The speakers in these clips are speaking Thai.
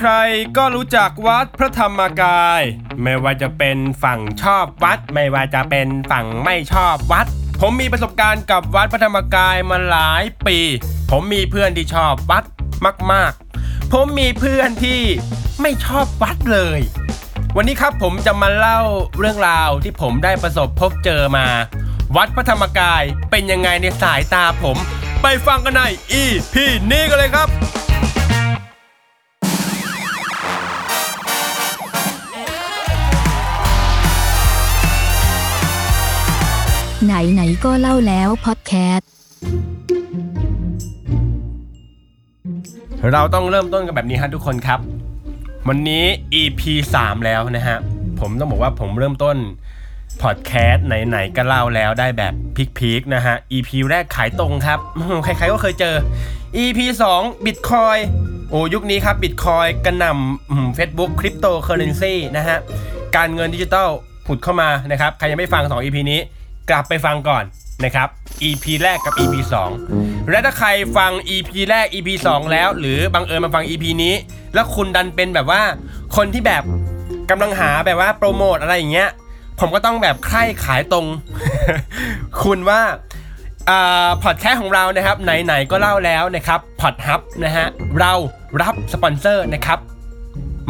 ใครๆ ก็รู้จักวัดพระธรรมกาย ไม่ว่าจะเป็นฝั่งชอบวัด ไม่ว่าจะเป็นฝั่งไม่ชอบวัด ผมมีประสบการณ์กับวัดพระธรรมกายมาหลายปี ผมมีเพื่อนที่ชอบวัดมากๆ ผมมีเพื่อนที่ไม่ชอบวัดเลย วันนี้ครับผมจะมาเล่าเรื่องราวที่ผมได้ประสบพบเจอมา วัดพระธรรมกายเป็นยังไงในสายตาผม ไปฟังกันใน EP นี้กันเลยครับ ไหนไหนๆก็เล่าแล้วพอดแคสต์เราต้องเริ่มต้นกันแบบนี้ฮะทุกคนครับ วันนี้ EP 3 แล้วนะฮะ ผมต้องบอกว่าผมเริ่มต้นพอดแคสต์ไหนๆก็เล่าแล้วได้แบบพีคๆนะฮะ EP แรกขายตรงครับ ใครๆก็เคยเจอ EP 2 Bitcoin โอ้ยุคนี้ครับ Bitcoin กระหน่ำเฟซบุ๊กคริปโตเคอเรนซีนะฮะ การเงินดิจิตอลผุดเข้ามานะครับ ใครยังไม่ฟัง 2 EP นี้ กลับไปฟังก่อนนะครับ EP แรกกับ EP 2 และถ้าใครฟัง EP แรก EP 2 แล้ว หรือบังเอิญมาฟัง EP นี้ แล้วคุณดันเป็นแบบว่า คนที่แบบกำลังหาแบบว่าโปรโมทอะไรอย่างเงี้ย ผมก็ต้องแบบใคร่ขายตรง คุณว่าอ่าพอดแคสต์ของเรานะครับ ไหนๆก็เล่าแล้วนะครับพอดฮับนะฮะเรารับสปอนเซอร์นะครับ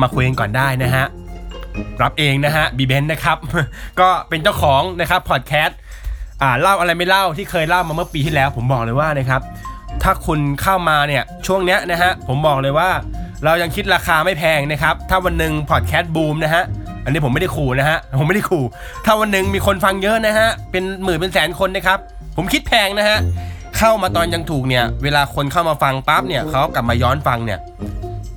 มาคุยกันก่อนได้นะฮะรับเองนะฮะบีเบนนะครับ ก็เป็นเจ้าของนะครับพอดแคสต์ อ่าเล่าอะไรไม่เล่าที่เคยเล่ามาเมื่อปีที่แล้ว ผมบอกเลยว่านะครับ ถ้าคุณเข้ามาเนี่ยช่วงเนี้ยนะฮะผมบอกเลยว่า เรายังคิดราคาไม่แพงนะครับถ้าวันหนึ่งพอดแคสต์บูมนะฮะอันนี้ผมไม่ได้ขู่นะฮะผมไม่ได้ขู่ ถ้าวันหนึ่งมีคนฟังเยอะนะฮะเป็นหมื่นเป็นแสนคนนะครับผมคิดแพงนะฮะเข้ามาตอนยังถูกเนี่ยเวลาคนเข้ามาฟังปั๊บเนี่ยเขากลับมาย้อนฟังเนี่ย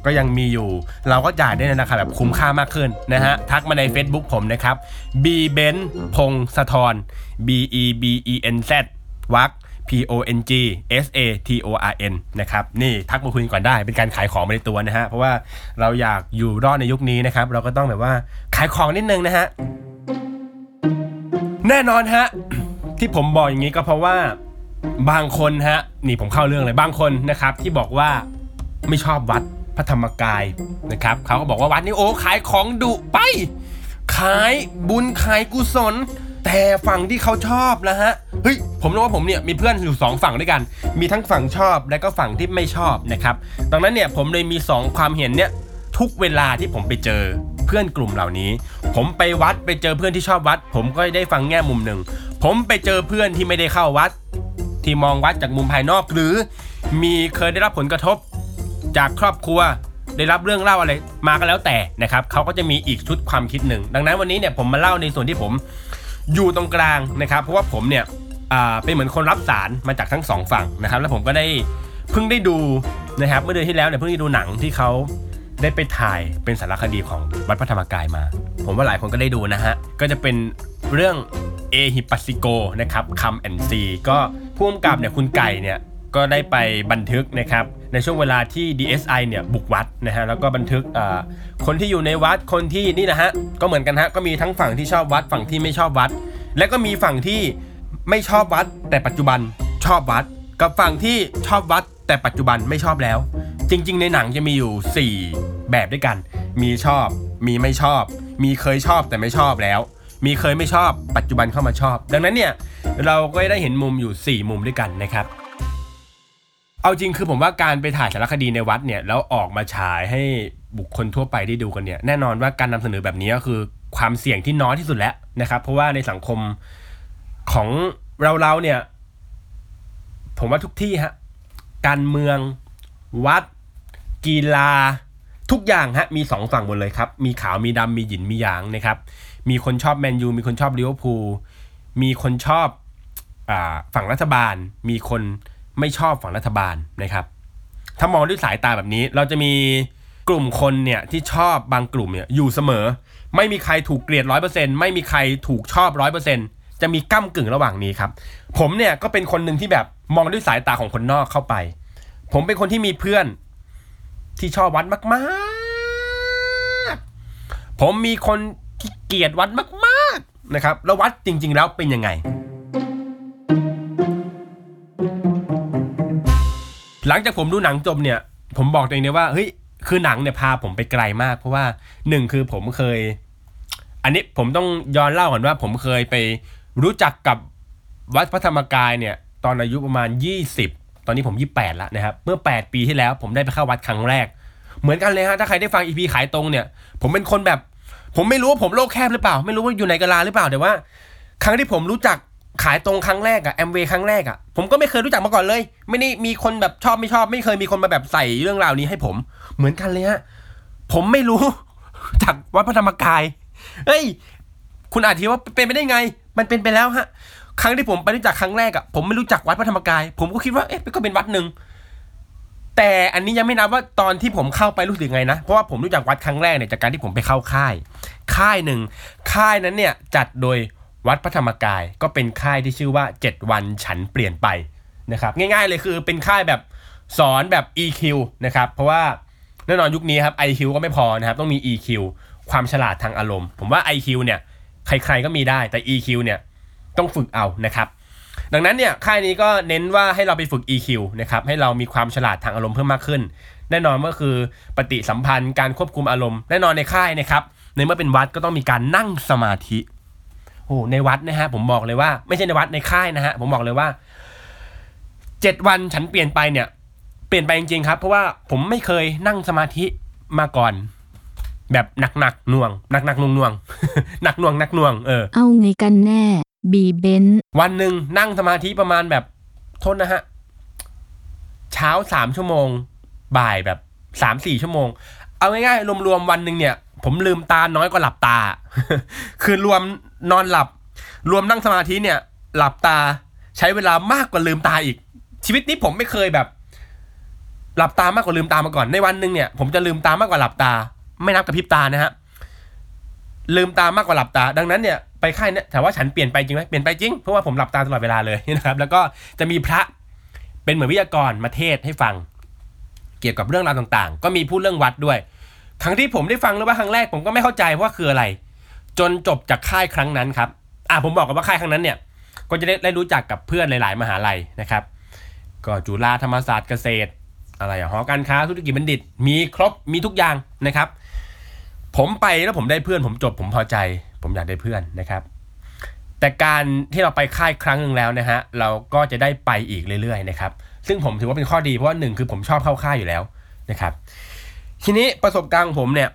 ก็ยังมีอยู่ เราก็จ่ายได้ในราคาแบบคุ้มค่ามากขึ้นนะฮะ ทักมาใน Facebook ผมนะครับ b b e n พงศธร b e b e n z วัก p o n g s a t o r n นะครับ นี่ทักมาคุยก่อนได้เป็นการขายของมาในตัวนะฮะ เพราะว่าเราอยากอยู่รอดในยุคนี้นะครับ เราก็ต้องแบบว่าขายของนิดนึงนะฮะ แน่นอนฮะ ที่ผมบอกอย่างนี้ก็เพราะว่าบางคนฮะ นี่ผมเข้าเรื่องเลยบางคนนะครับ ที่บอกว่าไม่ชอบวัด พระธรรมกายนะครับเขาก็บอกว่าวัดนี้โอ้ขายของดุไป ขายบุญขายกุศล แต่ฝั่งที่เขาชอบนะฮะเฮ้ยผมรู้ว่าผมเนี่ยมีเพื่อนอยู่สองฝั่งด้วยกัน มีทั้งฝั่งชอบและก็ฝั่งที่ไม่ชอบนะครับดังนั้นเนี่ยผมเลยมีสองความเห็นเนี่ยทุกเวลาที่ผมไปเจอเพื่อนกลุ่มเหล่านี้ ผมไปวัดไปเจอเพื่อนที่ชอบวัด ผมก็ได้ฟังแง่มุมหนึ่ง ผมไปเจอเพื่อนที่ไม่ได้เข้าวัด ที่มองวัดจากมุมภายนอกหรือ มีเคยได้รับผลกระทบ จากครอบครัว ได้รับเรื่องเล่าอะไรมาก็แล้วแต่นะครับเขาก็จะมีอีกชุดความคิดหนึ่ง ดังนั้นวันนี้เนี่ยผมมาเล่าในส่วนที่ผมอยู่ตรงกลางนะครับ เพราะว่าผมเนี่ยเป็นเหมือนคนรับสารมาจากทั้งสองฝั่งนะครับ แล้วผมก็ได้เพิ่งได้ดูนะครับเมื่อเดือนที่แล้วเนี่ยเพิ่งได้ดูหนังที่เขาได้ไปถ่ายเป็นสารคดีของวัดพระธรรมกายมา ผมว่าหลายคนก็ได้ดูนะฮะ ก็จะเป็นเรื่องเอฮิปัสซิโกนะครับคัมแอนซีก็ผู้กำกับเนี่ยคุณไก่เนี่ยก็ได้ไปบันทึกนะครับ ในช่วงเวลาที่ DSI เนี่ยบุกวัดนะฮะแล้วก็บันทึกคนที่อยู่ในวัดคนที่นี่นะฮะก็เหมือนกันฮะก็มีทั้งฝั่งที่ชอบวัดฝั่งที่ไม่ชอบวัด และก็มีฝั่งที่ไม่ชอบวัด แต่ปัจจุบันชอบวัด กับฝั่งที่ชอบวัด แต่ปัจจุบันไม่ชอบแล้ว จริง ๆ ในหนังจะมีอยู่ 4 แบบด้วยกัน มีชอบ มีไม่ชอบ มีเคยชอบแต่ไม่ชอบแล้วมีเคยไม่ชอบปัจจุบันเข้ามาชอบ ดังนั้นเนี่ย เราก็ได้เห็นมุมอยู่ 4 มุมด้วยกันนะครับ เอาจริงคือผมว่าการไปถ่ายสารคดีในวัดเนี่ยแล้วออกมาฉายให้บุคคลทั่วไปได้ดูกันเนี่ยแน่นอนว่าการนำเสนอแบบนี้ก็คือความเสี่ยงที่น้อยที่สุดแล้วนะครับ เพราะว่าในสังคมของเราเราๆเนี่ย ผมว่าทุกที่ฮะการเมืองวัด กีฬา ทุกอย่างฮะมีสองฝั่งหมดเลยครับ มีขาวมีดำมีหยินมีหยางนะครับ มีคนชอบแมนยูมีคนชอบลิเวอร์พูลมีคนชอบอฝั่งรัฐบาล มีคน ไม่ชอบฝั่งรัฐบาลนะครับ ถ้ามองด้วยสายตาแบบนี้ เราจะมีกลุ่มคนเนี่ยที่ชอบบางกลุ่มเนี่ยอยู่เสมอ ไม่มีใครถูกเกลียดร้อยเปอร์เซ็นต์ไม่มีใครถูกชอบร้อยเปอร์เซ็นต์จะมีก้ากึ่งระหว่างนี้ครับ ผมเนี่ยก็เป็นคนหนึ่งที่แบบมองด้วยสายตาของคนนอกเข้าไป ผมเป็นคนที่มีเพื่อนที่ชอบวัดมากๆ ผมมีคนที่เกลียดวัดมาก ๆนะครับ แล้ววัดจริง ๆ แล้วเป็นยังไง หลังจากผมดูหนังจบเนี่ย ผมบอกตัวเองเลยว่าเฮ้ยคือหนังเนี่ยพาผมไปไกลมาก เพราะว่าหนึ่งคือผมเคย อันนี้ผมต้องย้อนเล่าก่อนว่า ผมเคยไปรู้จักกับวัดพระธรรมกายเนี่ย ตอนอายุประมาณ 20 ตอนนี้ผม 28แล้วนะครับ เมื่อ 8 ปีที่แล้ว ผมได้ไปเข้าวัดครั้งแรก เหมือนกันเลยฮะถ้าใครได้ฟังอีพีขายตรงเนี่ย ผมเป็นคนแบบ ผมไม่รู้ว่าผมโลกแคบหรือเปล่า ไม่รู้ว่าอยู่ในกาลาหรือเปล่าแต่ว่า ครั้งที่ผมรู้จัก ขายตรงครั้งแรกอะแอมเวครั้งแรกอะผมก็ไม่เคยรู้จักมาก่อนเลย ไม่ได้มีคนแบบชอบไม่ชอบ ไม่เคยมีคนมาแบบใส่เรื่องราวนี้ให้ผม เหมือนกันเลยฮะผมไม่รู้ จากวัดพระธรรมกายเฮ้ย คุณอาจคิดว่าเป็นไปได้ไง มันเป็นไปแล้วฮะ ครั้งที่ผมไปรู้จักครั้งแรกอะผมไม่รู้จักวัดพระธรรมกาย ผมก็คิดว่าเอ๊ะก็เป็นวัดหนึ่งแต่อันนี้ยังไม่นับว่าตอนที่ผมเข้าไปรู้สึกไงนะ เพราะว่าผมรู้จักวัดครั้งแรกเนี่ยจากการที่ผมไปเข้าค่าย ค่ายหนึ่ง ค่ายนั้นเนี่ยจัดโดย วัดพระธรรมกายก็เป็นค่ายที่ชื่อว่า 7 วันฉันเปลี่ยนไปนะครับง่ายๆเลยคือเป็นค่ายแบบสอนแบบ EQ นะครับเพราะว่าแน่นอนยุคนี้ครับ IQ ก็ไม่พอนะครับต้องมี EQ ความฉลาดทางอารมณ์ ผมว่า IQ เนี่ยใครๆก็มีได้แต่ EQ เนี่ยต้องฝึกเอานะครับดังนั้นเนี่ยค่ายนี้ก็เน้นว่าให้เราไปฝึก EQ นะครับให้เรามีความฉลาดทางอารมณ์เพิ่มมากขึ้น แน่นอนก็คือปฏิสัมพันธ์การควบคุมอารมณ์แน่นอนในค่ายนะครับในเมื่อเป็นวัดก็ต้องมีการนั่งสมาธิ โอ้ในวัดนะฮะผมบอกเลยว่า ไม่ใช่ในวัดในค่ายนะฮะผมบอกเลยว่าเจ็ดวันฉันเปลี่ยนไปเนี่ย เปลี่ยนไปจริงๆครับ เพราะว่าผมไม่เคยนั่งสมาธิมาก่อน แบบหนักๆหน่วงหนักๆหน่วงหน่วงหนักหน่วงหนักหน่วงเออเอาไงกันแน่ บีเบนวันหนึ่งนั่งสมาธิประมาณแบบโทษนะฮะเช้าสามชั่วโมง บ่ายแบบสามสี่ชั่วโมง เอาง่ายๆรวมๆวันหนึ่งเนี่ย ผมลืมตาน้อยกว่าหลับตา คือรวมนอนหลับ รวมนั่งสมาธิเนี่ย หลับตาใช้เวลามากกว่าลืมตาอีก ชีวิตนี้ผมไม่เคยแบบ หลับตามากกว่าลืมตามาก่อนในวันหนึ่งเนี่ย ผมจะลืมตามากกว่าหลับตา ไม่นับกับพริบตานะฮะลืมตามากกว่าหลับตา ดังนั้นเนี่ยไปค่ายเนี่ยถามว่าฉันเปลี่ยนไปจริงไหมเปลี่ยนไปจริงเพราะว่าผมหลับตาตลอดเวลาเลยนะครับ แล้วก็จะมีพระเป็นเหมือนวิทยากรมาเทศให้ฟัง เกี่ยวกับเรื่องราวต่างๆ ก็มีพูดเรื่องวัดด้วย ครั้งที่ผมได้ฟังหรือว่าครั้งแรกผมก็ไม่เข้าใจว่าคืออะไร จนจบจากค่ายครั้งนั้นครับอะผมบอกกันว่าค่ายครั้งนั้นเนี่ยก็จะได้ได้รู้จักกับเพื่อนหลาย ๆ มหาลัยนะครับ ก็จุฬาธรรมศาสตร์เกษตร อะไรอะหอการค้าธุรกิจบัณฑิต มีครบมีทุกอย่างนะครับ ผมไปแล้วผมได้เพื่อน ผมจบผมพอใจ ผมอยากได้เพื่อนนะครับ แต่การที่เราไปค่ายครั้งหนึ่งแล้วนะฮะเราก็จะได้ไปอีกเรื่อย ๆ นะครับ ซึ่งผมถือว่าเป็นข้อดีเพราะว่าหนึ่งคือผมชอบเข้าค่ายอยู่แล้วนะครับ ทีนี้ประสบการณ์ผมเนี่ย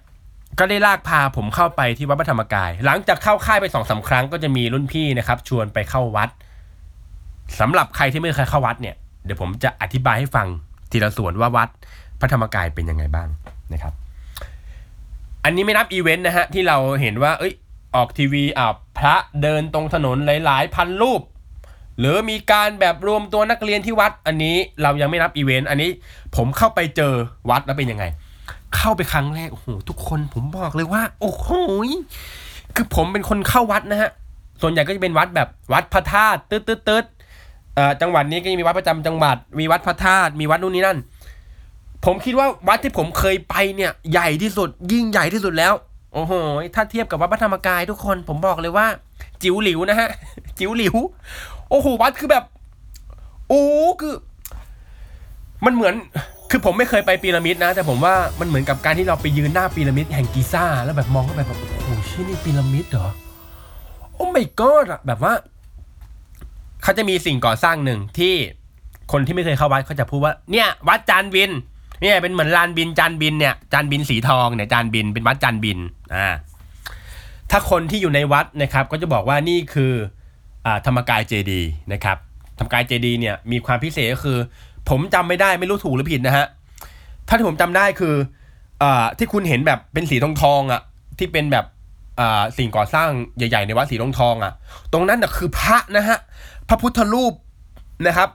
ก็ได้ลากพาผมเข้าไปที่วัดพระธรรมกาย หลังจากเข้าค่ายไปสองสาครั้งก็จะมีรุ่นพี่นะครับ ชวนไปเข้าวัดสำหรับใครที่ไม่เคยเข้าวัดเนี่ย เดี๋ยวผมจะอธิบายให้ฟังทีละส่วนว่าวัดพระธรรมกายเป็นยังไงบ้างนะครับ อันนี้ไม่นับอีเวนต์นะฮะที่เราเห็นว่า เอ้ย ออกทีวีอ่าพระเดินตรงถนนหลาย ๆ พันรูป หรือมีการแบบรวมตัวนักเรียนที่วัด อันนี้เรายังไม่นับอีเวนต์อันนี้ผมเข้าไปเจอวัดแล้วเป็นยังไง เข้าไปครั้งแรกโอ้โหทุกคนผมบอกเลยว่า โอ้โหคือผมเป็นคนเข้าวัดนะฮะส่วนใหญ่ก็จะเป็นวัดแบบวัดพระธาตุตืดตืดตืดจังหวัดนี้ก็จะมีวัดประจำจังหวัด มีวัดพระธาตุมีวัดนู่นนี่นั่น ผมคิดว่าวัดที่ผมเคยไปเนี่ยใหญ่ที่สุด ยิ่งใหญ่ที่สุดแล้ว โอ้โหถ้าเทียบกับวัดพระธรรมกายทุกคน ผมบอกเลยว่า จิ๋วหลิวนะฮะจิ๋วหลิว โอ้โหวัดคือแบบ โอ้คือ มันเหมือนคือผมไม่เคยไปพีระมิดนะ แต่ผมว่ามันเหมือนกับการที่เราไปยืนหน้าพีระมิดแห่งกิซ่า แล้วแบบมองเข้าไปแบบโอ้โหชื่นี่พีระมิดเหรอโอ้ my god อะแบบว่าเขาจะมีสิ่งก่อสร้างหนึ่งที่คนที่ไม่เคยเข้าวัดเขาจะพูดว่าเนี่ย วัดจานบิน เนี่ยเป็นเหมือนลานบินจานบินเนี่ยจานบินสีทองเนี่ยจานบินเป็นวัดจานบินอ่าถ้าคนที่อยู่ในวัดนะครับก็จะบอกว่านี่คืออ่าธรรมกายเจดีนะครับธรรมกายเจดีเนี่ยมีความพิเศษก็คือ ผมจำไม่ได้ไม่รู้ถูกหรือผิดนะฮะถ้าที่ผมจำได้คืออ่าที่คุณเห็นแบบเป็นสีทองทองอะ ที่เป็นแบบอ่าสิ่งก่อสร้างใหญ่ๆในวัดสีทองทองอะ ตรงนั้นน่ะคือพระนะฮะพระพุทธรูปนะครับ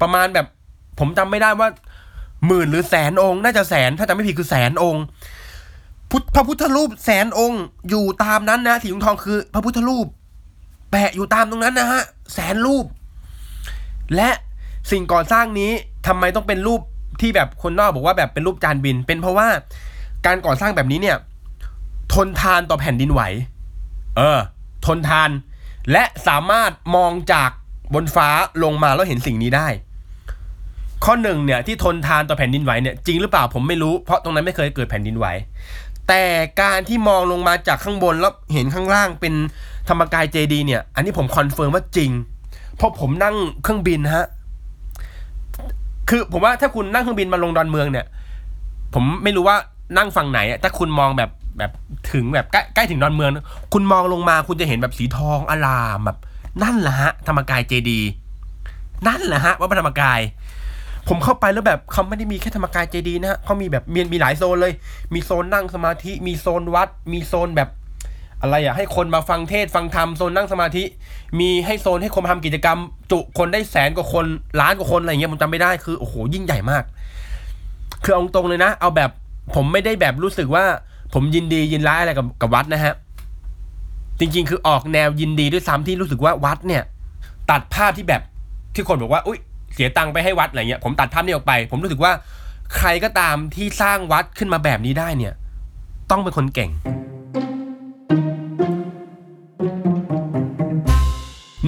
ประมาณแบบผมจำไม่ได้ว่าหมื่นหรือแสนองค์ น่าจะแสนถ้าจำไม่ผิดคือแสนองค์พุทธพระพุทธรูปแสนองค์อยู่ตามนั้นนะสีทองทองคือ พระพุทธรูป แปะอยู่ตามตรงนั้นนะฮะแสนรูป และ สิ่งก่อสร้างนี้ทำไมต้องเป็นรูปที่แบบคนนอกบอกว่าแบบเป็นรูปจานบิน เป็นเพราะว่าการก่อสร้างแบบนี้เนี่ย ทนทานต่อแผ่นดินไหว เออ ทนทาน และสามารถมองจากบนฟ้าลงมาแล้วเห็นสิ่งนี้ได้ ข้อหนึ่งเนี่ยที่ทนทานต่อแผ่นดินไหวเนี่ยจริงหรือเปล่าผมไม่รู้เพราะตรงนั้นไม่เคยเกิดแผ่นดินไหว แต่การที่มองลงมาจากข้างบนแล้วเห็นข้างล่างเป็นธรรมกายเจดีย์เนี่ย อันนี้ผม confirm ว่าจริง เพราะผมนั่งเครื่องบินฮะ คือผมว่าถ้าคุณนั่งเครื่องบินมาลงดอนเมืองเนี่ย ผมไม่รู้ว่านั่งฝั่งไหนอะถ้าคุณมองแบบแบบถึงแบบใกล้ใกล้ถึงดอนเมือง คุณมองลงมาคุณจะเห็นแบบสีทองอร่ามแบบ นั่นแหละฮะธรรมกายเจดีย์นั่นแหละฮะวัดพระธรรมกาย ผมเข้าไปแล้วแบบเขาไม่ได้มีแค่ธรรมกายเจดีย์นะฮะเขามีแบบมีมีหลายโซนเลย มีโซนนั่งสมาธิมีโซนวัด มีโซนแบบ อะไรอะให้คนมาฟังเทศฟังธรรมโซนนั่งสมาธิ มีให้โซนให้คนมาทำกิจกรรม จุคนได้แสนกว่าคนล้านกว่าคนอะไรอย่างเงี้ยผมจำไม่ได้คือโอ้โหยิ่งใหญ่มาก คือเอาตรงเลยนะ เอาแบบผมไม่ได้แบบรู้สึกว่า ผมยินดียินร้ายอะไรกับกับวัดนะฮะจริงๆ คือออกแนวยินดีด้วยซ้ำที่รู้สึกว่าวัดเนี่ย ตัดภาพที่แบบที่คนบอกว่าอุ้ยเสียตังค์ไปให้วัดอะไรเงี้ยผมตัดภาพนี้ออกไป ผมรู้สึกว่าใครก็ตามที่สร้างวัดขึ้นมาแบบนี้ได้เนี่ย ต้องเป็นคนเก่ง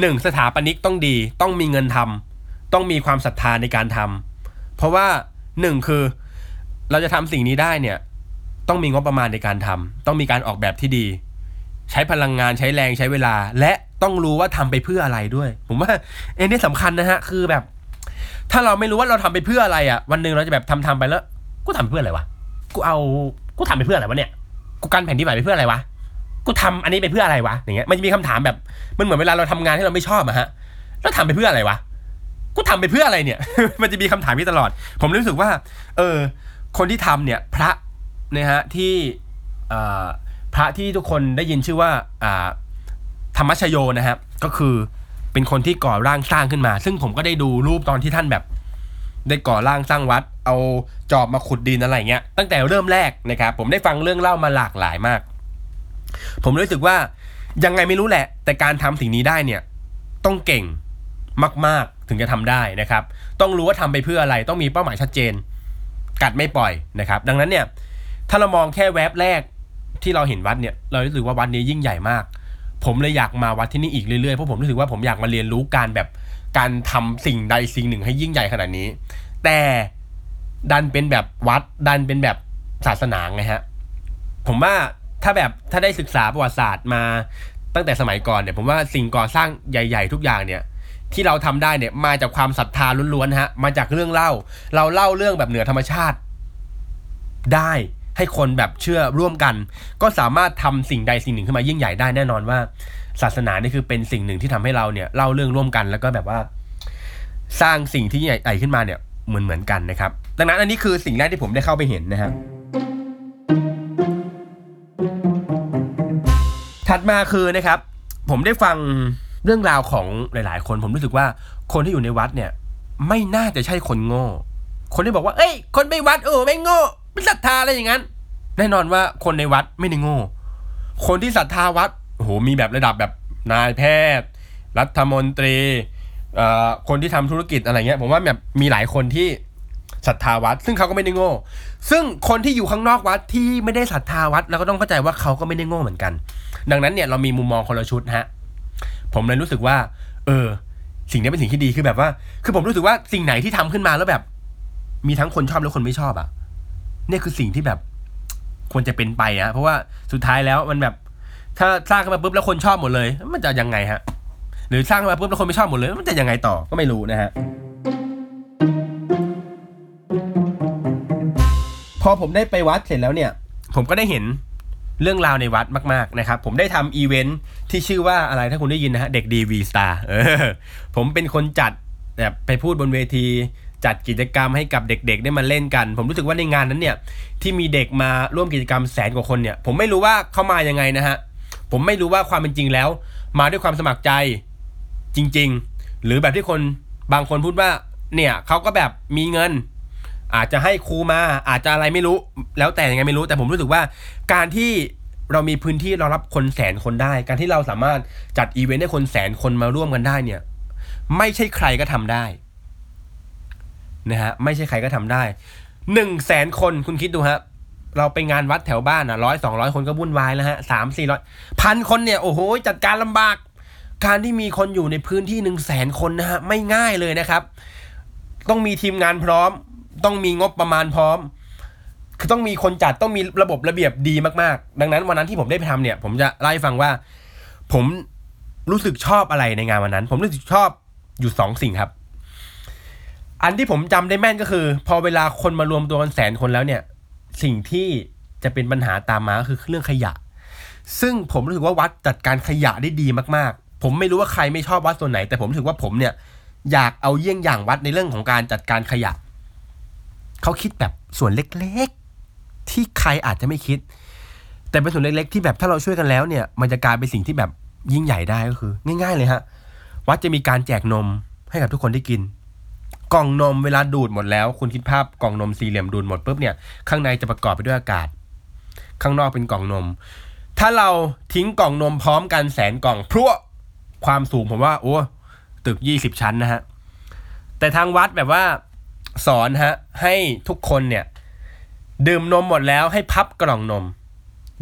หนึ่งสถาปนิกต้องดี ต้องมีเงินทำต้องมีความศรัทธาในการทำเพราะว่าหนึ่งคือ เราจะทำสิ่งนี้ได้เนี่ย ต้องมีงบประมาณในการทำต้องมีการออกแบบที่ดี ใช้พลังงานใช้แรงใช้เวลา และต้องรู้ว่าทำไปเพื่ออะไรด้วย ผมว่าเอ็นนี่สำคัญนะฮะ คือแบบ ถ้าเราไม่รู้ว่าเราทำไปเพื่ออะไรอะ วันหนึ่งเราจะแบบทำทำไปแล้ว กูทำไปเพื่ออะไรวะ กูเอา กูทำไปเพื่ออะไรวะเนี่ย กูกันแผ่นดินไหวไปเพื่ออะไรวะ กูทำอันนี้ไปเพื่ออะไรวะอย่างเงี้ยมันจะมีคำถามแบบมันเหมือนเวลาเราทำงานที่เราไม่ชอบอะฮะแล้วทำไปเพื่ออะไรวะกูทำไปเพื่ออะไรเนี่ย มันจะมีคำถามนี้ตลอด ผมรู้สึกว่า เออ คนที่ทำเนี่ย พระนะฮะที่อ่าพระที่ทุกคนได้ยินชื่อว่าอ่าธรรมชโยนะครับ ก็คือเป็นคนที่ก่อร่างสร้างขึ้นมา ซึ่งผมก็ได้ดูรูปตอนที่ท่านแบบ ได้ก่อร่างสร้างวัด เอาจอบมาขุดดินอะไรเงี้ยตั้งแต่เริ่มแรกนะครับ ผมได้ฟังเรื่องเล่ามาหลากหลายมาก ผมรู้สึกว่ายังไงไม่รู้แหละ แต่การทำสิ่งนี้ได้เนี่ยต้องเก่งมาก ๆ ถึงจะทำได้นะครับ ต้องรู้ว่าทำไปเพื่ออะไร ต้องมีเป้าหมายชัดเจน กัดไม่ปล่อยนะครับ ดังนั้นเนี่ยถ้าเรามองแค่แวบแรกที่เราเห็นวัดเนี่ย เรารู้สึกว่าวัดนี้ยิ่งใหญ่มาก ผมเลยอยากมาวัดที่นี่อีกเรื่อยๆ เพราะผมรู้สึกว่าผมอยากมาเรียนรู้การแบบการทำสิ่งใดสิ่งหนึ่งให้ยิ่งใหญ่ขนาดนี้ แต่ดันเป็นแบบวัดดันเป็นแบบศาสนาไงฮะ ผมว่า ถ้าแบบถ้าได้ศึกษาประวัติศาสตร์มาตั้งแต่สมัยก่อนเนี่ยผมว่าสิ่งก่อสร้างใหญ่ ๆ ทุกอย่างเนี่ยที่เราทำได้เนี่ยมาจากความศรัทธาล้วนๆฮะมาจากเรื่องเล่า เราเล่าเรื่องแบบเหนือธรรมชาติ ได้ให้คนแบบเชื่อร่วมกัน ก็สามารถทำสิ่งใดสิ่งหนึ่งขึ้นมายิ่งใหญ่ได้แน่นอนว่า ศาสนานี่คือเป็นสิ่งหนึ่งที่ทำให้เราเนี่ยเล่าเรื่องร่วมกันแล้วก็แบบว่า สร้างสิ่งที่ใหญ่ขึ้นมาเนี่ยเหมือนเหมือนกันนะครับ ดังนั้นอันนี้คือสิ่งแรกที่ผมได้เข้าไปเห็นนะครับ ถัดมาคือนะครับ ผมได้ฟังเรื่องราวของหลาย ๆ คน ผมรู้สึกว่าคนที่อยู่ในวัดเนี่ย ไม่น่าจะใช่คนโง่ คนที่บอกว่า เอ้ย คนไม่วัดเออไม่โง่ไม่ศรัทธาอะไรอย่างนั้น แน่นอนว่าคนในวัดไม่ได้โง่ คนที่ศรัทธาวัดโอ้โหมีแบบระดับแบบนายแพทย์ รัฐมนตรีเอ่อคนที่ทำธุรกิจอะไรเงี้ย ผมว่าแบบมีหลายคนที่ศรัทธาวัด ซึ่งเขาก็ไม่ได้โง่ ซึ่งคนที่อยู่ข้างนอกวัดที่ไม่ได้ศรัทธาวัดเราก็ต้องเข้าใจว่าเขาก็ไม่ได้โง่เหมือนกัน ดังนั้นเนี่ยเรามีมุมมองคนละชุดฮะ ผมเลยรู้สึกว่า เออ สิ่งนี้เป็นสิ่งที่ดีคือแบบว่า คือผมรู้สึกว่าสิ่งไหนที่ทำขึ้นมาแล้วแบบ มีทั้งคนชอบและคนไม่ชอบอะเนี่ยคือสิ่งที่แบบ ควรจะเป็นไปอะเพราะว่าสุดท้ายแล้วมันแบบ ถ้าสร้างขึ้นมาปุ๊บแล้วคนชอบหมดเลย มันจะยังไงฮะ หรือสร้างขึ้นมาปุ๊บแล้วคนไม่ชอบหมดเลย มันจะยังไงต่อก็ไม่รู้นะฮะพอผมได้ไปวัดเสร็จแล้วเนี่ย ผมก็ได้เห็น เรื่องราวในวัดมากๆนะครับผมได้ทำอีเวนท์ที่ชื่อว่าอะไรถ้าคุณได้ยินนะฮะเด็กดี V-Star ผมเป็นคนจัดแบบไปพูดบนเวทีจัดกิจกรรมให้กับเด็กๆ ได้มาเล่นกัน ผมรู้สึกว่าในงานนั้นเนี่ยที่มีเด็กมาร่วมกิจกรรมแสนกว่าคนเนี่ยผมไม่รู้ว่าเขามายังไงนะฮะผมไม่รู้ว่าความเป็นจริงแล้ว มาด้วยความสมัครใจจริง ๆ หรือแบบที่คนบางคนพูดว่าเนี่ยเขาก็แบบมีเงิน อาจจะให้ครูมา อาจจะอะไรไม่รู้ แล้วแต่ยังไงไม่รู้ แต่ผมรู้สึกว่า การที่เรามีพื้นที่เรองรับคนแสนคนได้ การที่เราสามารถจัดอีเวนต์ให้คนแสนคนมาร่วมกันได้เนี่ย ไม่ใช่ใครก็ทำได้นะฮะไม่ใช่ใครก็ทำได้หนึ่งแสนคนคุณคิดดูฮะเราไปงานวัดแถวบ้านอะร้อยสองร้อยคนก็วุ่นวายแล้วฮะสามสี่ร้อยพันคนเนี่ยโอ้โหจัดการลำบาก การที่มีคนอยู่ในพื้นที่หนึ่งแสนคนนะฮะไม่ง่ายเลยนะครับ ต้องมีทีมงานพร้อม ต้องมีงบประมาณพร้อม คือต้องมีคนจัดต้องมีระบบระเบียบดีมากๆ ดังนั้นวันนั้นที่ผมได้ไปทำเนี่ย ผมจะเล่าให้ฟังว่า ผมรู้สึกชอบอะไรในงานวันนั้น ผมรู้สึกชอบอยู่สองสิ่งครับ อันที่ผมจำได้แม่นก็คือ พอเวลาคนมารวมตัวกันแสนคนแล้วเนี่ย สิ่งที่จะเป็นปัญหาตามมาก็คือเรื่องขยะ ซึ่งผมรู้สึกว่าวัดจัดการขยะได้ดีมากๆ ผมไม่รู้ว่าใครไม่ชอบวัดส่วนไหน แต่ผมรู้สึกว่าผมเนี่ยอยากเอาเยี่ยงอย่างวัดในเรื่องของการจัดการขยะ เขาคิดแบบส่วนเล็กๆ ที่ใครอาจจะไม่คิด แต่เป็นส่วนเล็กๆ ที่แบบถ้าเราช่วยกันแล้วเนี่ย มันจะกลายเป็นสิ่งที่แบบยิ่งใหญ่ได้ก็คือ ง่าย ๆ เลยฮะวัดจะมีการแจกนมให้กับทุกคนได้กิน กล่องนมเวลาดูดหมดแล้ว คุณคิดภาพกล่องนมสี่เหลี่ยมดูดหมดปุ๊บเนี่ยข้างในจะประกอบไปด้วยอากาศ ข้างนอกเป็นกล่องนม ถ้าเราทิ้งกล่องนมพร้อมกันแสนกล่องพรวความสูงผมว่าโอ้ตึกยี่สิบชั้นนะฮะแต่ทางวัดแบบว่า สอนฮะให้ทุกคนเนี่ย ดื่มนมหมดแล้วให้พับกล่องนม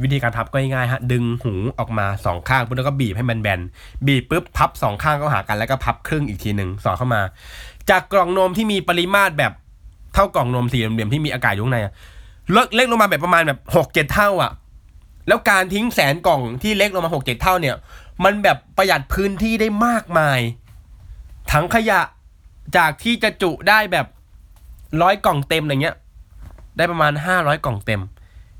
วิธีการพับก็ง่ายๆฮะดึงหูออกมาสองข้างปุ๊บแล้วก็บีบให้มันแบนบีบปุ๊บพับสองข้างเข้าหากันแล้วก็พับครึ่งอีกทีหนึ่งสอดเข้ามา จากกล่องนมที่มีปริมาตรแบบเท่ากล่องนมสี่เหลี่ยมที่มีอากาศอยู่ข้างในเล็กเล็กลงมาแบบประมาณแบบหกเจ็ดเท่าอะ แล้วการทิ้งแสนกล่องที่เล็กลงมาหกเจ็ดเท่าเนี่ย มันแบบประหยัดพื้นที่ได้มากมาย ถังขยะจากที่จะจุได้แบบ ร้อยกล่องเต็มอะไรเงี้ย ได้ประมาณห้าร้อยกล่องเต็ม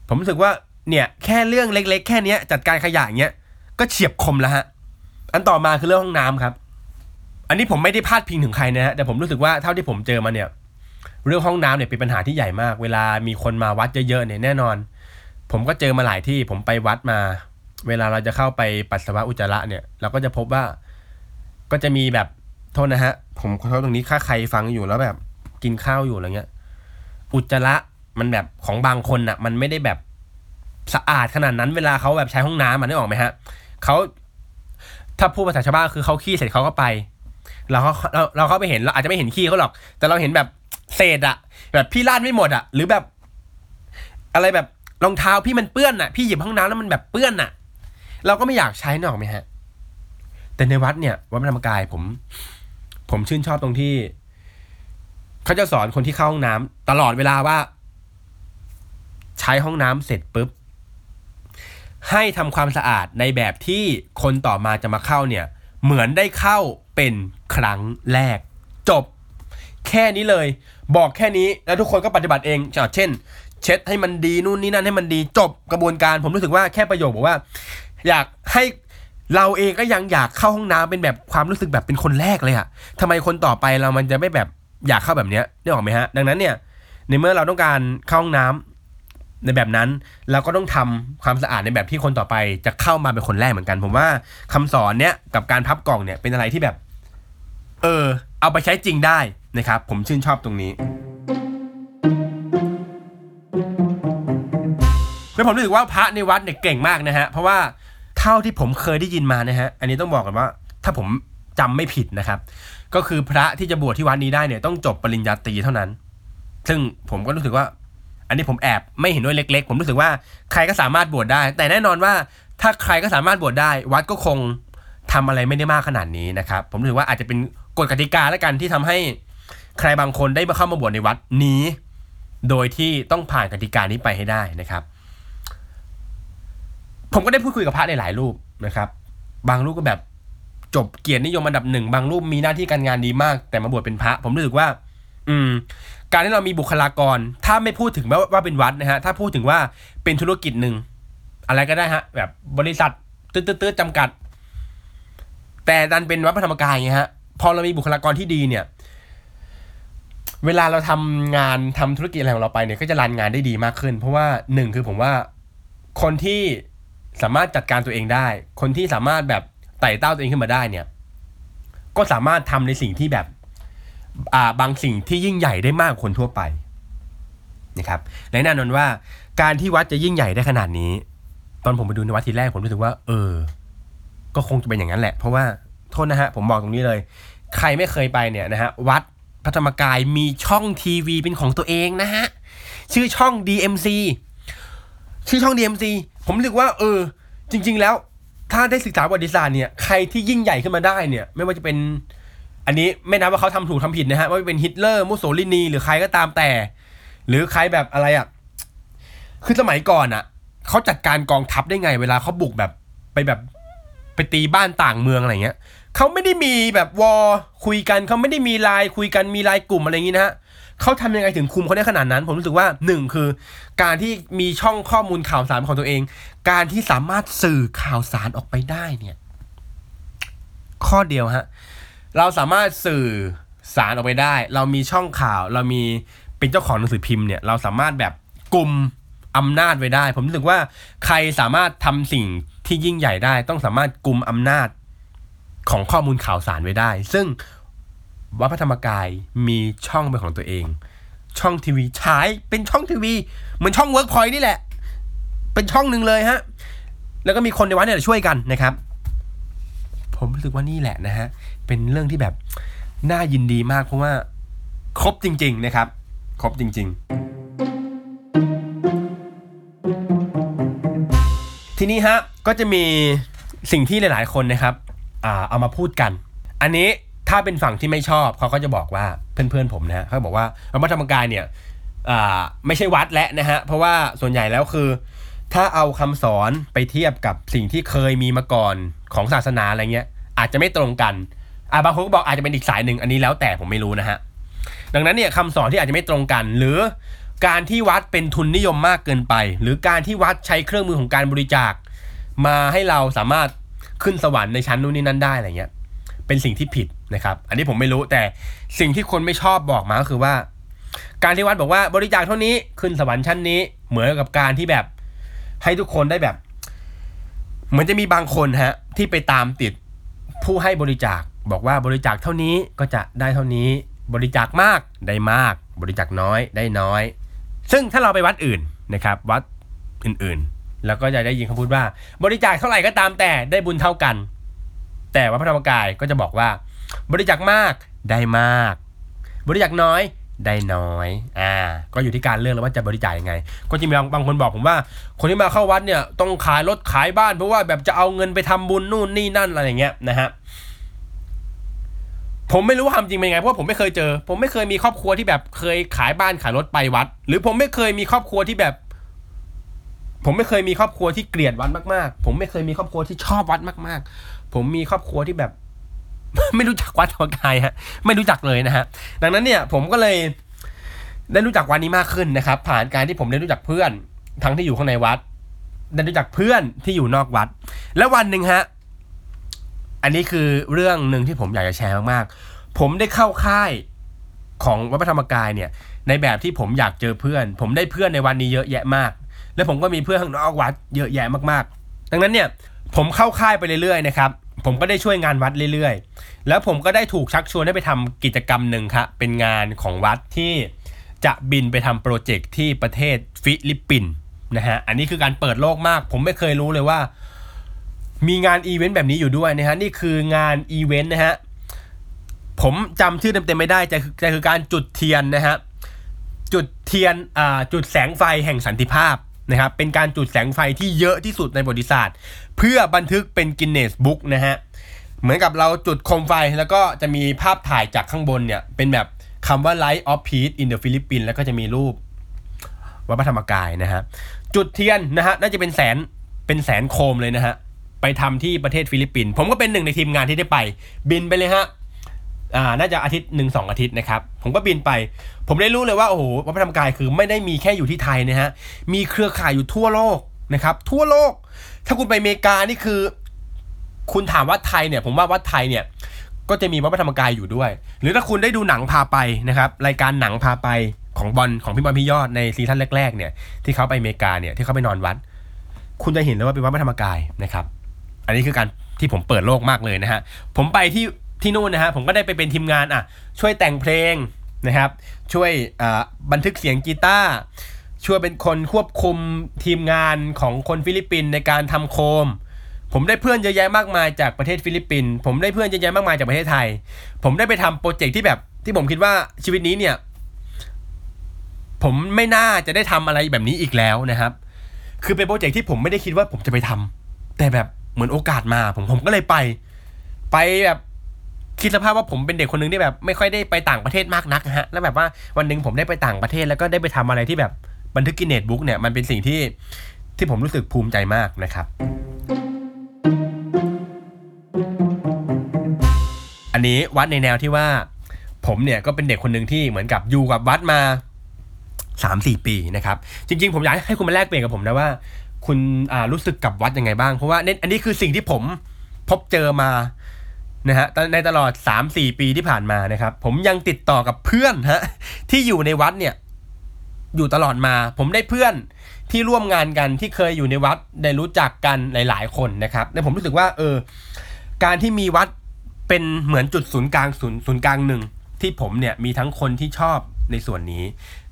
ผมรู้สึกว่าเนี่ยแค่เรื่องเล็ก ๆ แค่เนี้ยจัดการขยะอย่างเงี้ยก็เฉียบคมแล้วฮะ อันต่อมาคือเรื่องห้องน้ำครับ อันนี้ผมไม่ได้พาดพิงถึงใครนะฮะแต่ผมรู้สึกว่าเท่าที่ผมเจอมาเนี่ย เรื่องห้องน้ำเนี่ยเป็นปัญหาที่ใหญ่มาก เวลามีคนมาวัดเยอะๆเนี่ยแน่นอน ผมก็เจอมาหลายที่ผมไปวัดมา เวลาเราจะเข้าไปปัสสาวะอุจจาระเนี่ย เราก็จะพบว่าก็จะมีแบบโทษนะฮะ ผมขอโทษตรงนี้ถ้าใครฟังอยู่แล้วแบบ กินข้าวอยู่อะไรเงี้ย อุจจาระมันแบบของบางคนน่ะมันไม่ได้แบบสะอาดขนาดนั้น เวลาเขาแบบใช้ห้องน้ำมันได้ออกไหมฮะเขาถ้าพูดภาษาชาวบ้านคือเขาขี้เสร็จเขาก็ไป เราก็เราเราเข้าไปเห็นเราอาจจะไม่เห็นขี้เขาหรอก แต่เราเห็นแบบเศษอะแบบพี่ลาดไม่หมดอะหรือแบบ อะไรแบบรองเท้าพี่มันเปื้อนอะพี่หยิบห้องน้ำแล้วมันแบบเปื้อนอะเราก็ไม่อยากใช้นออกไหมฮะ แต่ในวัดเนี่ยวัดพระธรรมกายผม ผมชื่นชอบตรงที่ เขาจะสอนคนที่เข้าห้องน้ำตลอดเวลาว่า ใช้ห้องน้ำเสร็จปุ๊บ ให้ทำความสะอาดในแบบที่คนต่อมาจะมาเข้าเนี่ย เหมือนได้เข้าเป็นครั้งแรก จบ แค่นี้เลย บอกแค่นี้แล้วทุกคนก็ปฏิบัติเองเช่น เช็ดให้มันดีนู่นนี่นั่นให้มันดีจบกระบวนการผมรู้สึกว่าแค่ประโยคบอกว่า อยากให้เราเองก็ยังอยากเข้าห้องน้ำเป็นแบบความรู้สึกแบบเป็นคนแรกเลยอะทำไมคนต่อไปเรามันจะไม่แบบ อยากเข้าแบบเนี้ยได้ออกไหมฮะ ดังนั้นเนี่ยในเมื่อเราต้องการเข้าห้องน้ำในแบบนั้นเราก็ต้องทำความสะอาดในแบบที่คนต่อไปจะเข้ามาเป็นคนแรกเหมือนกัน ผมว่าคำสอนเนี้ยกับการพับกล่องเนี่ยเป็นอะไรที่แบบ เออ เอาไปใช้จริงได้นะครับ ผมชื่นชอบตรงนี้แล้วผมรู้สึกว่าพระในวัดเนี่ยเก่งมากนะฮะ เพราะว่าเท่าที่ผมเคยได้ยินมานะฮะ อันนี้ต้องบอกกันว่า ถ้าผมจำไม่ผิดนะครับ ก็คือพระที่จะบวชที่วัดนี้ได้เนี่ยต้องจบปริญญาตรีเท่านั้น ซึ่งผมก็รู้สึกว่า อันนี้ผมแอบไม่เห็นด้วยเล็ก ๆ ผมรู้สึกว่าใครก็สามารถบวชได้ แต่แน่นอนว่าถ้าใครก็สามารถบวชได้ วัดก็คงทำอะไรไม่ได้มากขนาดนี้นะครับ ผมรู้สึกว่าอาจจะเป็นกฎกติกาแล้วกันที่ทำให้ใครบางคนได้มาเข้ามาบวชในวัดนี้ โดยที่ต้องผ่านกติกานี้ไปให้ได้นะครับ ผมก็ได้พูดคุยกับพระในหลายรูปนะครับ บางรูปก็แบบ จบเกียรตินิยมอันดับหนึ่งบางรูปมีหน้าที่การงานดีมาก แต่มาบวชเป็นพระ ผมรู้สึกว่า อืม การที่เรามีบุคลากร ถ้าไม่พูดถึงว่าว่าเป็นวัดนะฮะ ถ้าพูดถึงว่าเป็นธุรกิจหนึ่งอะไรก็ได้ฮะ แบบบริษัทตื้อๆๆจำกัด แต่ดันเป็นวัดพระธรรมกายไงฮะพอเรามีบุคลากรที่ดีเนี่ย เวลาเราทำงานทำธุรกิจอะไรของเราไปเนี่ยก็จะรันงานได้ดีมากขึ้น เพราะว่าหนึ่งคือผมว่าคนที่สามารถจัดการตัวเองได้ คนที่สามารถแบบ ไต่เต้าตัวเองขึ้นมาได้เนี่ย ก็สามารถทำในสิ่งที่แบบอ่าบางสิ่งที่ยิ่งใหญ่ได้มากกว่าคนทั่วไปนะครับและแน่นอนว่าการที่วัดจะยิ่งใหญ่ได้ขนาดนี้ ตอนผมไปดูในวัดทีแรกผมรู้สึกว่า เออ ก็คงจะเป็นอย่างนั้นแหละ เพราะว่าโทษนะฮะ ผมบอกตรงนี้เลย ใครไม่เคยไปเนี่ยนะฮะวัดพระธรรมกายมีช่องทีวีเป็นของตัวเองนะฮะชื่อช่อง DMC ชื่อช่อง DMC ผมรู้สึกว่า เออ จริง ๆ แล้ว ถ้าได้ศึกษาประวัติศาสตร์เนี่ยใครที่ยิ่งใหญ่ขึ้นมาได้เนี่ย ไม่ว่าจะเป็น อันนี้ไม่นับว่าเขาทำถูกทำผิดนะฮะไม่ว่าจะเป็นฮิตเลอร์มุสโสลินี หรือใครก็ตามแต่ หรือใครแบบอะไรอะคือสมัยก่อนอะเขาจัดการกองทัพได้ไง เวลาเขาบุกแบบไปแบบไปตีบ้านต่างเมืองอะไรเงี้ยเขาไม่ได้มีแบบวอคุยกันเขาไม่ได้มีไลน์คุยกันมีไลน์กลุ่มอะไรอย่างงี้นะฮะ เขาทำยังไงถึงคุมเขาได้ขนาดนั้น ผมรู้สึกว่าหนึ่งคือ การที่มีช่องข้อมูลข่าวสารของตัวเอง การที่สามารถสื่อข่าวสารออกไปได้เนี่ย ข้อเดียวฮะ เราสามารถสื่อสารออกไปได้ เรามีช่องข่าว เรามีเป็นเจ้าของหนังสือพิมพ์เนี่ย เราสามารถแบบกลุ่มอำนาจไว้ได้ ผมรู้สึกว่าใครสามารถทำสิ่งที่ยิ่งใหญ่ได้ ต้องสามารถกลุ่มอำนาจของข้อมูลข่าวสารไว้ได้ ซึ่ง วัดพระธรรมกายมีช่องเป็นของตัวเอง ช่องทีวีฉายเป็นช่องทีวีเหมือนช่องเวิร์กพอยนี่แหละ เป็นช่องหนึ่งเลยฮะ แล้วก็มีคนในวัดเนี่ยช่วยกันนะครับ ผมรู้สึกว่านี่แหละนะฮะ เป็นเรื่องที่แบบน่ายินดีมากเพราะว่าครบจริง ๆ นะครับ ครบจริง ๆ ทีนี้ฮะก็จะมีสิ่งที่หลาย ๆ คนนะครับอเอามาพูดกัน อันนี้ ถ้าเป็นฝั่งที่ไม่ชอบเขาก็จะบอกว่าเพื่อนๆผมนะฮะเขาบอกว่าวัดธรรมกายเนี่ยไม่ใช่วัดแล้วนะฮะเพราะว่าส่วนใหญ่แล้วคือ ถ้าเอาคำสอนไปเทียบกับสิ่งที่เคยมีมาก่อนของศาสนาอะไรเงี้ย อาจจะไม่ตรงกันอ่าบางคนก็บอกอาจจะเป็นอีกสายหนึ่งอันนี้แล้วแต่ผมไม่รู้นะฮะดังนั้นเนี่ยคำสอนที่อาจจะไม่ตรงกัน หรือการที่วัดเป็นทุนนิยมมากเกินไป หรือการที่วัดใช้เครื่องมือของการบริจาค มาให้เราสามารถขึ้นสวรรค์ในชั้นนู้นนี่นั่นได้อะไรเงี้ยเป็นสิ่งที่ผิด นะครับอันนี้ผมไม่รู้แต่สิ่งที่คนไม่ชอบบอกมาก็คือว่า การที่วัดบอกว่าบริจาคเท่านี้ขึ้นสวรรค์ชั้นนี้ เหมือนกับการที่แบบให้ทุกคนได้แบบ เหมือนจะมีบางคนฮะ ที่ไปตามติดผู้ให้บริจาค บอกว่าบริจาคเท่านี้ก็จะได้เท่านี้ บริจาคมากได้มาก บริจาคน้อยได้น้อย ซึ่งถ้าเราไปวัดอื่นนะครับ วัดอื่นๆ แล้วก็จะได้ยินคำพูดว่า บริจาคเท่าไหร่ก็ตามแต่ได้บุญเท่ากัน แต่วัดพระธรรมกายก็จะบอกว่า บริจาคมากได้มาก บริจาคน้อยได้น้อย อ่า ก็อยู่ที่การเลือกแล้วว่าจะบริจาคยังไง ก็จะมีบางบางคนบอกผมว่า คนที่มาเข้าวัดเนี่ยต้องขายรถขายบ้านเพราะว่าแบบจะเอาเงินไปทำบุญนู่นนี่นั่นอะไรอย่างเงี้ยนะฮะ ผมไม่รู้ว่าทำจริงเป็นไงเพราะผมไม่เคยเจอ ผมไม่เคยมีครอบครัวที่แบบเคยขายบ้านขายรถไปวัด หรือผมไม่เคยมีครอบครัวที่แบบ ผมไม่เคยมีครอบครัวที่เกลียดวัดมากๆ ผมไม่เคยมีครอบครัวที่ชอบวัดมาก ๆ ผมมีครอบครัวที่แบบ ไม่รู้จักวัดธรรมกายฮะไม่รู้จักเลยนะฮะดังนั้นเนี่ยผมก็เลยได้รู้จักวัดนี้มากขึ้นนะครับ ผ่านการที่ผมได้รู้จักเพื่อน ทั้งที่อยู่ข้างในวัด ได้รู้จักเพื่อนที่อยู่นอกวัด แล้ววันหนึ่งฮะอันนี้คือเรื่องหนึ่งที่ผมอยากจะแชร์มากๆ ผมได้เข้าค่ายของวัดพระธรรมกายเนี่ย ในแบบที่ผมอยากเจอเพื่อน ผมได้เพื่อนในวันนี้เยอะแยะมาก และผมก็มีเพื่อนข้างนอกวัดเยอะแยะมากๆ ดังนั้นเนี่ยผมเข้าค่ายไปเรื่อยๆนะครับ ผมก็ได้ช่วยงานวัดเรื่อยๆ แล้วผมก็ได้ถูกชักชวนให้ไปทำกิจกรรมหนึ่งครับเป็นงานของวัดที่จะบินไปทำโปรเจกต์ที่ประเทศฟิลิปปินส์นะฮะ อันนี้คือการเปิดโลกมาก ผมไม่เคยรู้เลยว่า มีงานอีเวนต์แบบนี้อยู่ด้วยนะฮะ นี่คืองานอีเวนต์นะฮะ ผมจำชื่อเต็มๆไม่ได้จะคือจะคือการจุดเทียนนะฮะ จุดเทียนอ่าจุดแสงไฟแห่งสันติภาพ นะครับเป็นการจุดแสงไฟที่เยอะที่สุดในประวัติศาสตร์ เพื่อบันทึกเป็น Guinness Book นะฮะเหมือนกับเราจุดโคมไฟแล้วก็จะมีภาพถ่ายจากข้างบนเนี่ย เป็นแบบคำว่า Light of Peace in the Philippines แล้วก็จะมีรูปวัดพระธรรมกายนะฮะจุดเทียนนะฮะน่าจะเป็นแสนเป็นแสนโคมเลยนะฮะไปทำที่ประเทศฟิลิปปินส์ผมก็เป็นหนึ่งในทีมงานที่ได้ไป บินไปเลยฮะ อ่าน่าจะอาทิตย์หนึ่งสองอาทิตย์นะครับ ผมก็บินไป ผมได้รู้เลยว่าโอ้โหวัดพระธรรมกายคือไม่ได้มีแค่อยู่ที่ไทยนะฮะมีเครือข่ายอยู่ทั่วโลกนะครับ ทั่วโลก ถ้าคุณไปอเมริกานี่คือ คุณถามวัดไทยเนี่ย ผมว่าวัดไทยเนี่ย ก็จะมีวัดพระธรรมกายอยู่ด้วย หรือถ้าคุณได้ดูหนังพาไปนะครับ รายการหนังพาไปของบอลของพี่บอลพี่ยอดใน season แรกๆเนี่ยที่เขาไปอเมริกาเนี่ยที่เขาไปนอนวัด คุณจะเห็นเลยว่าเป็นวัดพระธรรมกายนะครับ อันนี้คือการที่ผมเปิดโลกมากเลยนะฮะผมไปที่ ที่นู่นนะฮะผมก็ได้ไปเป็นทีมงานอะช่วยแต่งเพลงนะครับ ช่วยบันทึกเสียงกีตาร์ช่วยเป็นคนควบคุมทีมงานของคนฟิลิปปินส์ในการทำโคม ผมได้เพื่อนเยอะแยะมากมายจากประเทศฟิลิปปินส์ผมได้เพื่อนเยอะแยะมากมายจากประเทศไทย ผมได้ไปทำ project ที่แบบที่ผมคิดว่าชีวิตนี้เนี่ย ผมไม่น่าจะได้ทำอะไรแบบนี้อีกแล้วนะครับ คือเป็น project ที่ผมไม่ได้คิดว่าผมจะไปทำแต่แบบเหมือนโอกาสมา ผมผมก็เลยไป ไปแบบ คิดสภาพว่าผมเป็นเด็กคนหนึ่งที่แบบ ไม่ค่อยได้ไปต่างประเทศมากนักนะฮะแล้วแบบว่าวันหนึ่งผมได้ไปต่างประเทศแล้วก็ได้ไปทำอะไรที่แบบบันทึกกินเนตบุ๊กเนี่ยมันเป็นสิ่งที่ที่ผมรู้สึกภูมิใจมากนะครับ อันนี้วัดในแนวที่ว่า ผมเนี่ยก็เป็นเด็กคนหนึ่งที่เหมือนกับอยู่กับวัดมาสามสี่ปีนะครับจริง ๆ ผมอยากให้คุณมาแลกเปลี่ยนกับผมนะว่า คุณอ่ารู้สึกกับวัดยังไงบ้างเพราะว่าเนี่ยอันนี้คือสิ่งที่ผมพบเจอมา นะฮะในตลอด 3-4 ปีที่ผ่านมานะครับ ผมยังติดต่อกับเพื่อนฮะที่อยู่ในวัดเนี่ยอยู่ตลอดมา ผมได้เพื่อนที่ร่วมงานกันที่เคยอยู่ในวัดได้รู้จักกันหลาย ๆ คนนะครับและผมรู้สึกว่าเออการที่มีวัดเป็นเหมือนจุดศูนย์กลางศูนย์ศูนย์กลางหนึ่งที่ผมเนี่ยมีทั้งคนที่ชอบในส่วนนี้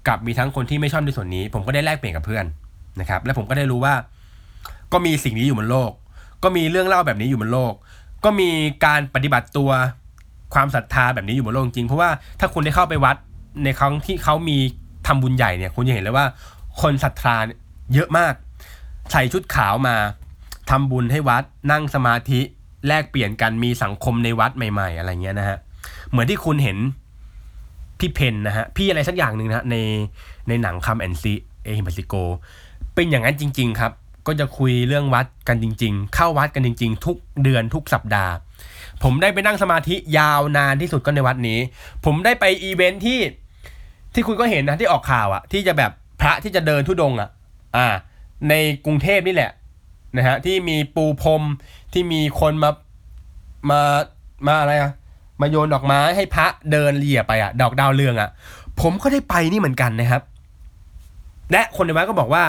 กับมีทั้งคนที่ไม่ชอบในส่วนนี้ ผมก็ได้แลกเปลี่ยนกับเพื่อนนะครับ และผมก็ได้รู้ว่า ก็มีสิ่งนี้อยู่บนโลก ก็มีเรื่องเล่าแบบนี้อยู่บนโลก ก็มีการปฏิบัติตัวความศรัทธาแบบนี้อยู่บนโลกจริง เพราะว่าถ้าคุณได้เข้าไปวัดในครั้งที่เขามีทำบุญใหญ่เนี่ย คุณจะเห็นเลยว่าคนศรัทธาเยอะมาก ใส่ชุดขาวมาทำบุญให้วัดนั่งสมาธิแลกเปลี่ยนกันมีสังคมในวัดใหม่ ๆ อะไรเงี้ยนะฮะเหมือนที่คุณเห็นพี่เพนนะฮะพี่อะไรสักอย่างหนึ่งนะฮะในในหนังคำแอนซีเอฮิมัสิโก เป็นอย่างนั้นจริง ๆ ครับ ก็จะคุยเรื่องวัดกันจริง ๆ เข้าวัดกันจริง ๆ ทุกเดือนทุกสัปดาห์ ผมได้ไปนั่งสมาธิยาวนานที่สุดก็ในวัดนี้ ผมได้ไปอีเวนท์ที่ที่คุณก็เห็นนะที่ออกข่าวอะที่จะแบบพระที่จะเดินทุดงอะอ่า ในกรุงเทพนี่แหละนะฮะที่มีปูพรมที่มีคนมามามาอะไรอะมาโยนดอกไม้ให้พระเดินเหลี่ยไปอะดอกดาวเรืองอะผมก็ได้ไปนี่เหมือนกันนะครับ และคนในวัดก็บอกว่า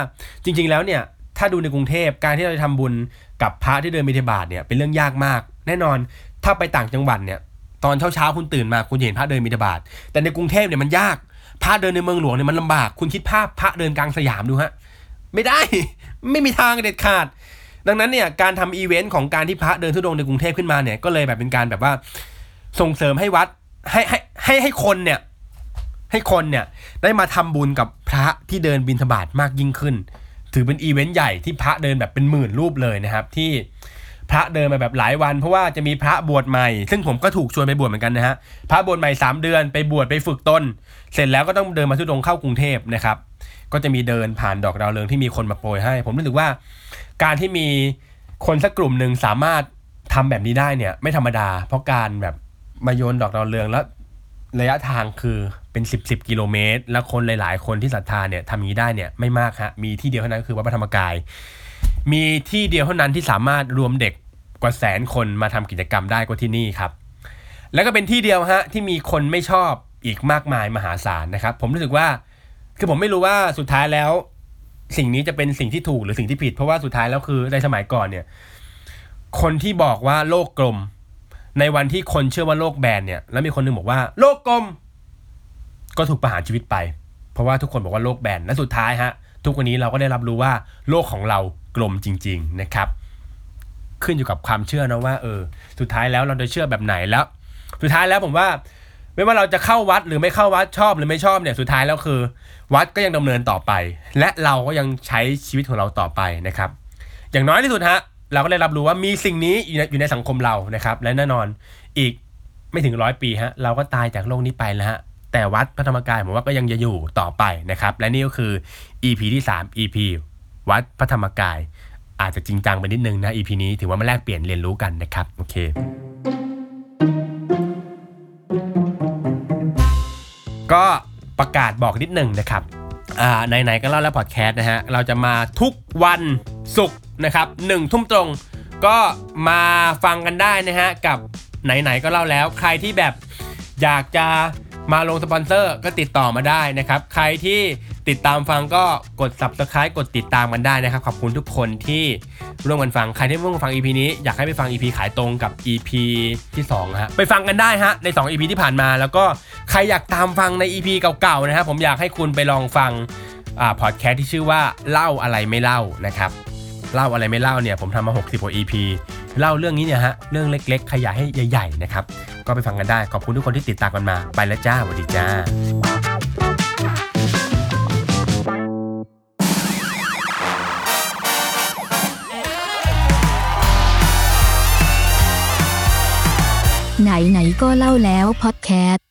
จริง ๆ แล้วเนี่ย ถ้าดูในกรุงเทพการที่เราจะทำบุญกับพระที่เดินบิณฑบาตเนี่ยเป็นเรื่องยากมาก แน่นอนถ้าไปต่างจังหวัดเนี่ยตอนเช้าๆคุณตื่นมาคุณเห็นพระเดินบิณฑบาตแต่ในกรุงเทพเนี่ยมันยากพระเดินในเมืองหลวงเนี่ยมันลำบาก คุณคิดภาพพระเดินกลางสยามดูฮะไม่ได้ไม่มีทางเด็ดขาด ดังนั้นเนี่ยการทำอีเวนต์ของการที่พระเดินทุดงในกรุงเทพขึ้นมาเนี่ยก็เลยแบบเป็นการแบบว่าส่งเสริมให้วัดให้ให้ให้ให้คนเนี่ยให้คนเนี่ยได้มาทำบุญกับพระที่เดินบิณฑบาตมากยิ่งขึ้น ถือเป็นอีเวนต์ใหญ่ที่พระเดินแบบเป็นหมื่นรูปเลยนะครับ ที่พระเดินมาแบบหลายวัน เพราะว่าจะมีพระบวชใหม่ ซึ่งผมก็ถูกชวนไปบวชเหมือนกันนะฮะพระบวชใหม่ 3 เดือนไปบวชไปฝึกตนเสร็จแล้วก็ต้องเดินมาทุดงเข้ากรุงเทพนะครับก็จะมีเดินผ่านดอกดาวเรืองที่มีคนมาโปรยให้ ผมรู้สึกว่าการที่มีคนสักกลุ่มหนึ่งสามารถทำแบบนี้ได้เนี่ย ไม่ธรรมดา เพราะการแบบมาโยนดอกดาวเรืองแล้ว ระยะทางคือเป็น 10บสกิโลเมตร แล้วคนหลาย ๆ คนที่ศรัทธาเนี่ยทำอย่างนี้ได้เนี่ยไม่มากฮะมีที่เดียวเท่านั้นคือวัดพระธรรมกาย มีที่เดียวเท่านั้นที่สามารถรวมเด็กกว่าแสนคนมาทำกิจกรรมได้ก็ที่นี่ครับ แล้วก็เป็นที่เดียวฮะที่มีคนไม่ชอบอีกมากมายมหาศาลนะครับ ผมรู้สึกว่าคือผมไม่รู้ว่าสุดท้ายแล้ว สิ่งนี้จะเป็นสิ่งที่ถูกหรือสิ่งที่ผิด เพราะว่าสุดท้ายแล้วคือในสมัยก่อนเนี่ย คนที่บอกว่าโลกกลม ในวันที่คนเชื่อว่าโลกแบนเนี่ยแล้วมีคนหนึงบอกว่า โลกกลม ก็ถูกประหารชีวิตไป เพราะว่าทุกคนบอกว่าโลกแบนและสุดท้ายฮะทุกวันนี้เราก็ได้รับรู้ว่าโลกของเรากลมจริง ๆนะครับ ขึ้นอยู่กับความเชื่อนะว่าเออสุดท้ายแล้วเราจะเชื่อแบบไหนแล้ว สุดท้ายแล้วผมว่า ไม่ว่าเราจะเข้าวัดหรือไม่เข้าวัดชอบหรือไม่ชอบเนี่ยสุดท้ายแล้วคือ วัดก็ยังดำเนินต่อไป และเราก็ยังใช้ชีวิตของเราต่อไปนะครับ อย่างน้อยที่สุดฮะ เราก็ได้รับรู้ว่ามีสิ่งนี้อยู่ในอยู่ในสังคมเรานะครับ และแน่นอนอีกไม่ถึงร้อยปีฮะเราก็ตายจากโลกนี้ไปแล้วฮะแต่วัดพระธรรมกายผมว่าก็ยังจะอยู่ต่อไปนะครับ และนี่ก็คือ EP ที่ 3 EP วัดพระธรรมกาย อาจจะจริงจังไปนิดนึงนะ EP นี้ถือว่ามาแลกเปลี่ยนเรียนรู้กันนะครับโอเคก็ประกาศบอกนิดหนึ่งนะครับ อ่าไหนๆก็เล่าแล้วพอดแคสต์นะฮะ เราจะมาทุกวันศุกร์ นะครับหนึ่งทุ่มตรงก็มาฟังกันได้นะฮะ กับไหนๆก็เล่าแล้ว ใครที่แบบอยากจะมาลงสปอนเซอร์ก็ติดต่อมาได้นะครับ ใครที่ติดตามฟังก็กด subscribe กดติดตามกันได้นะครับ ขอบคุณทุกคนที่ร่วมกันฟัง ใครที่ร่วมกันฟัง EP นี้อยากให้ไปฟัง EP ขายตรงกับ EP ที่2ฮะไปฟังกันได้ฮะใน 2 EP ที่ผ่านมา แล้วก็ใครอยากตามฟังใน EP เก่าๆนะครับผมอยากให้คุณไปลองฟังอ่าพอดแคสต์ที่ชื่อว่าเล่าอะไรไม่เล่านะครับ เล่าอะไรไม่เล่าเนี่ยผมทำมา 60กว่า EP เล่าเรื่องนี้เนี่ยฮะเรื่องเล็กๆ ขยายให้ใหญ่ๆนะครับก็ไปฟังกันได้ขอบคุณทุกคนที่ติดตามกันมาไปแล้วจ้าสวัสดีจ้าไหน ๆ ก็เล่าแล้วพอดแคสต์